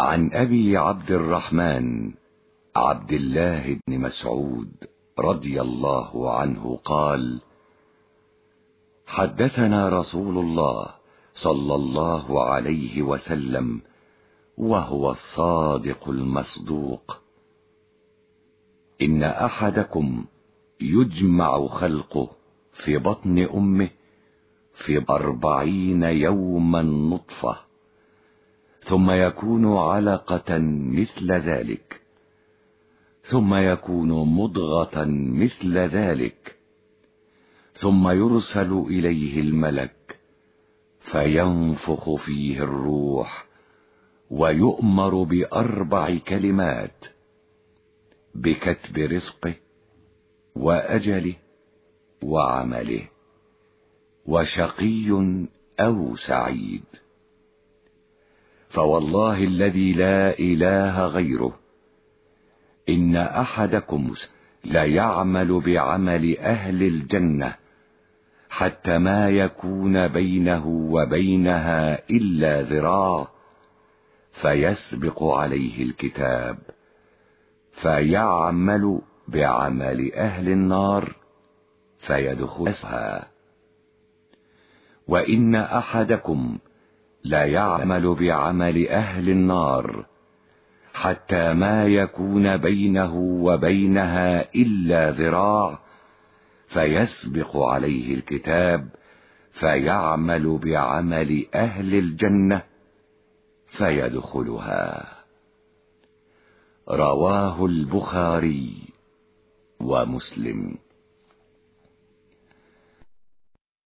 عن أبي عبد الرحمن عبد الله بن مسعود رضي الله عنه قال حدثنا رسول الله صلى الله عليه وسلم وهو الصادق المصدوق. إن أحدكم يجمع خلقه في بطن أمه في أربعين يوما نطفة ثم يكون علقة مثل ذلك. ثم يكون مضغة مثل ذلك. ثم يرسل إليه الملك فينفخ فيه الروح ويؤمر بأربع كلمات بكتب رزقه وأجله وعمله وشقي أو سعيد. فوالله الذي لا إله غيره. إن أحدكم ليعمل بعمل أهل الجنة حتى ما يكون بينه وبينها إلا ذراع فيسبق عليه الكتاب فيعمل بعمل أهل النار فيدخلها. وإن أحدكم لا يعمل بعمل أهل النار حتى ما يكون بينه وبينها إلا ذراع فيسبق عليه الكتاب فيعمل بعمل أهل الجنة فيدخلها. رواه البخاري ومسلم.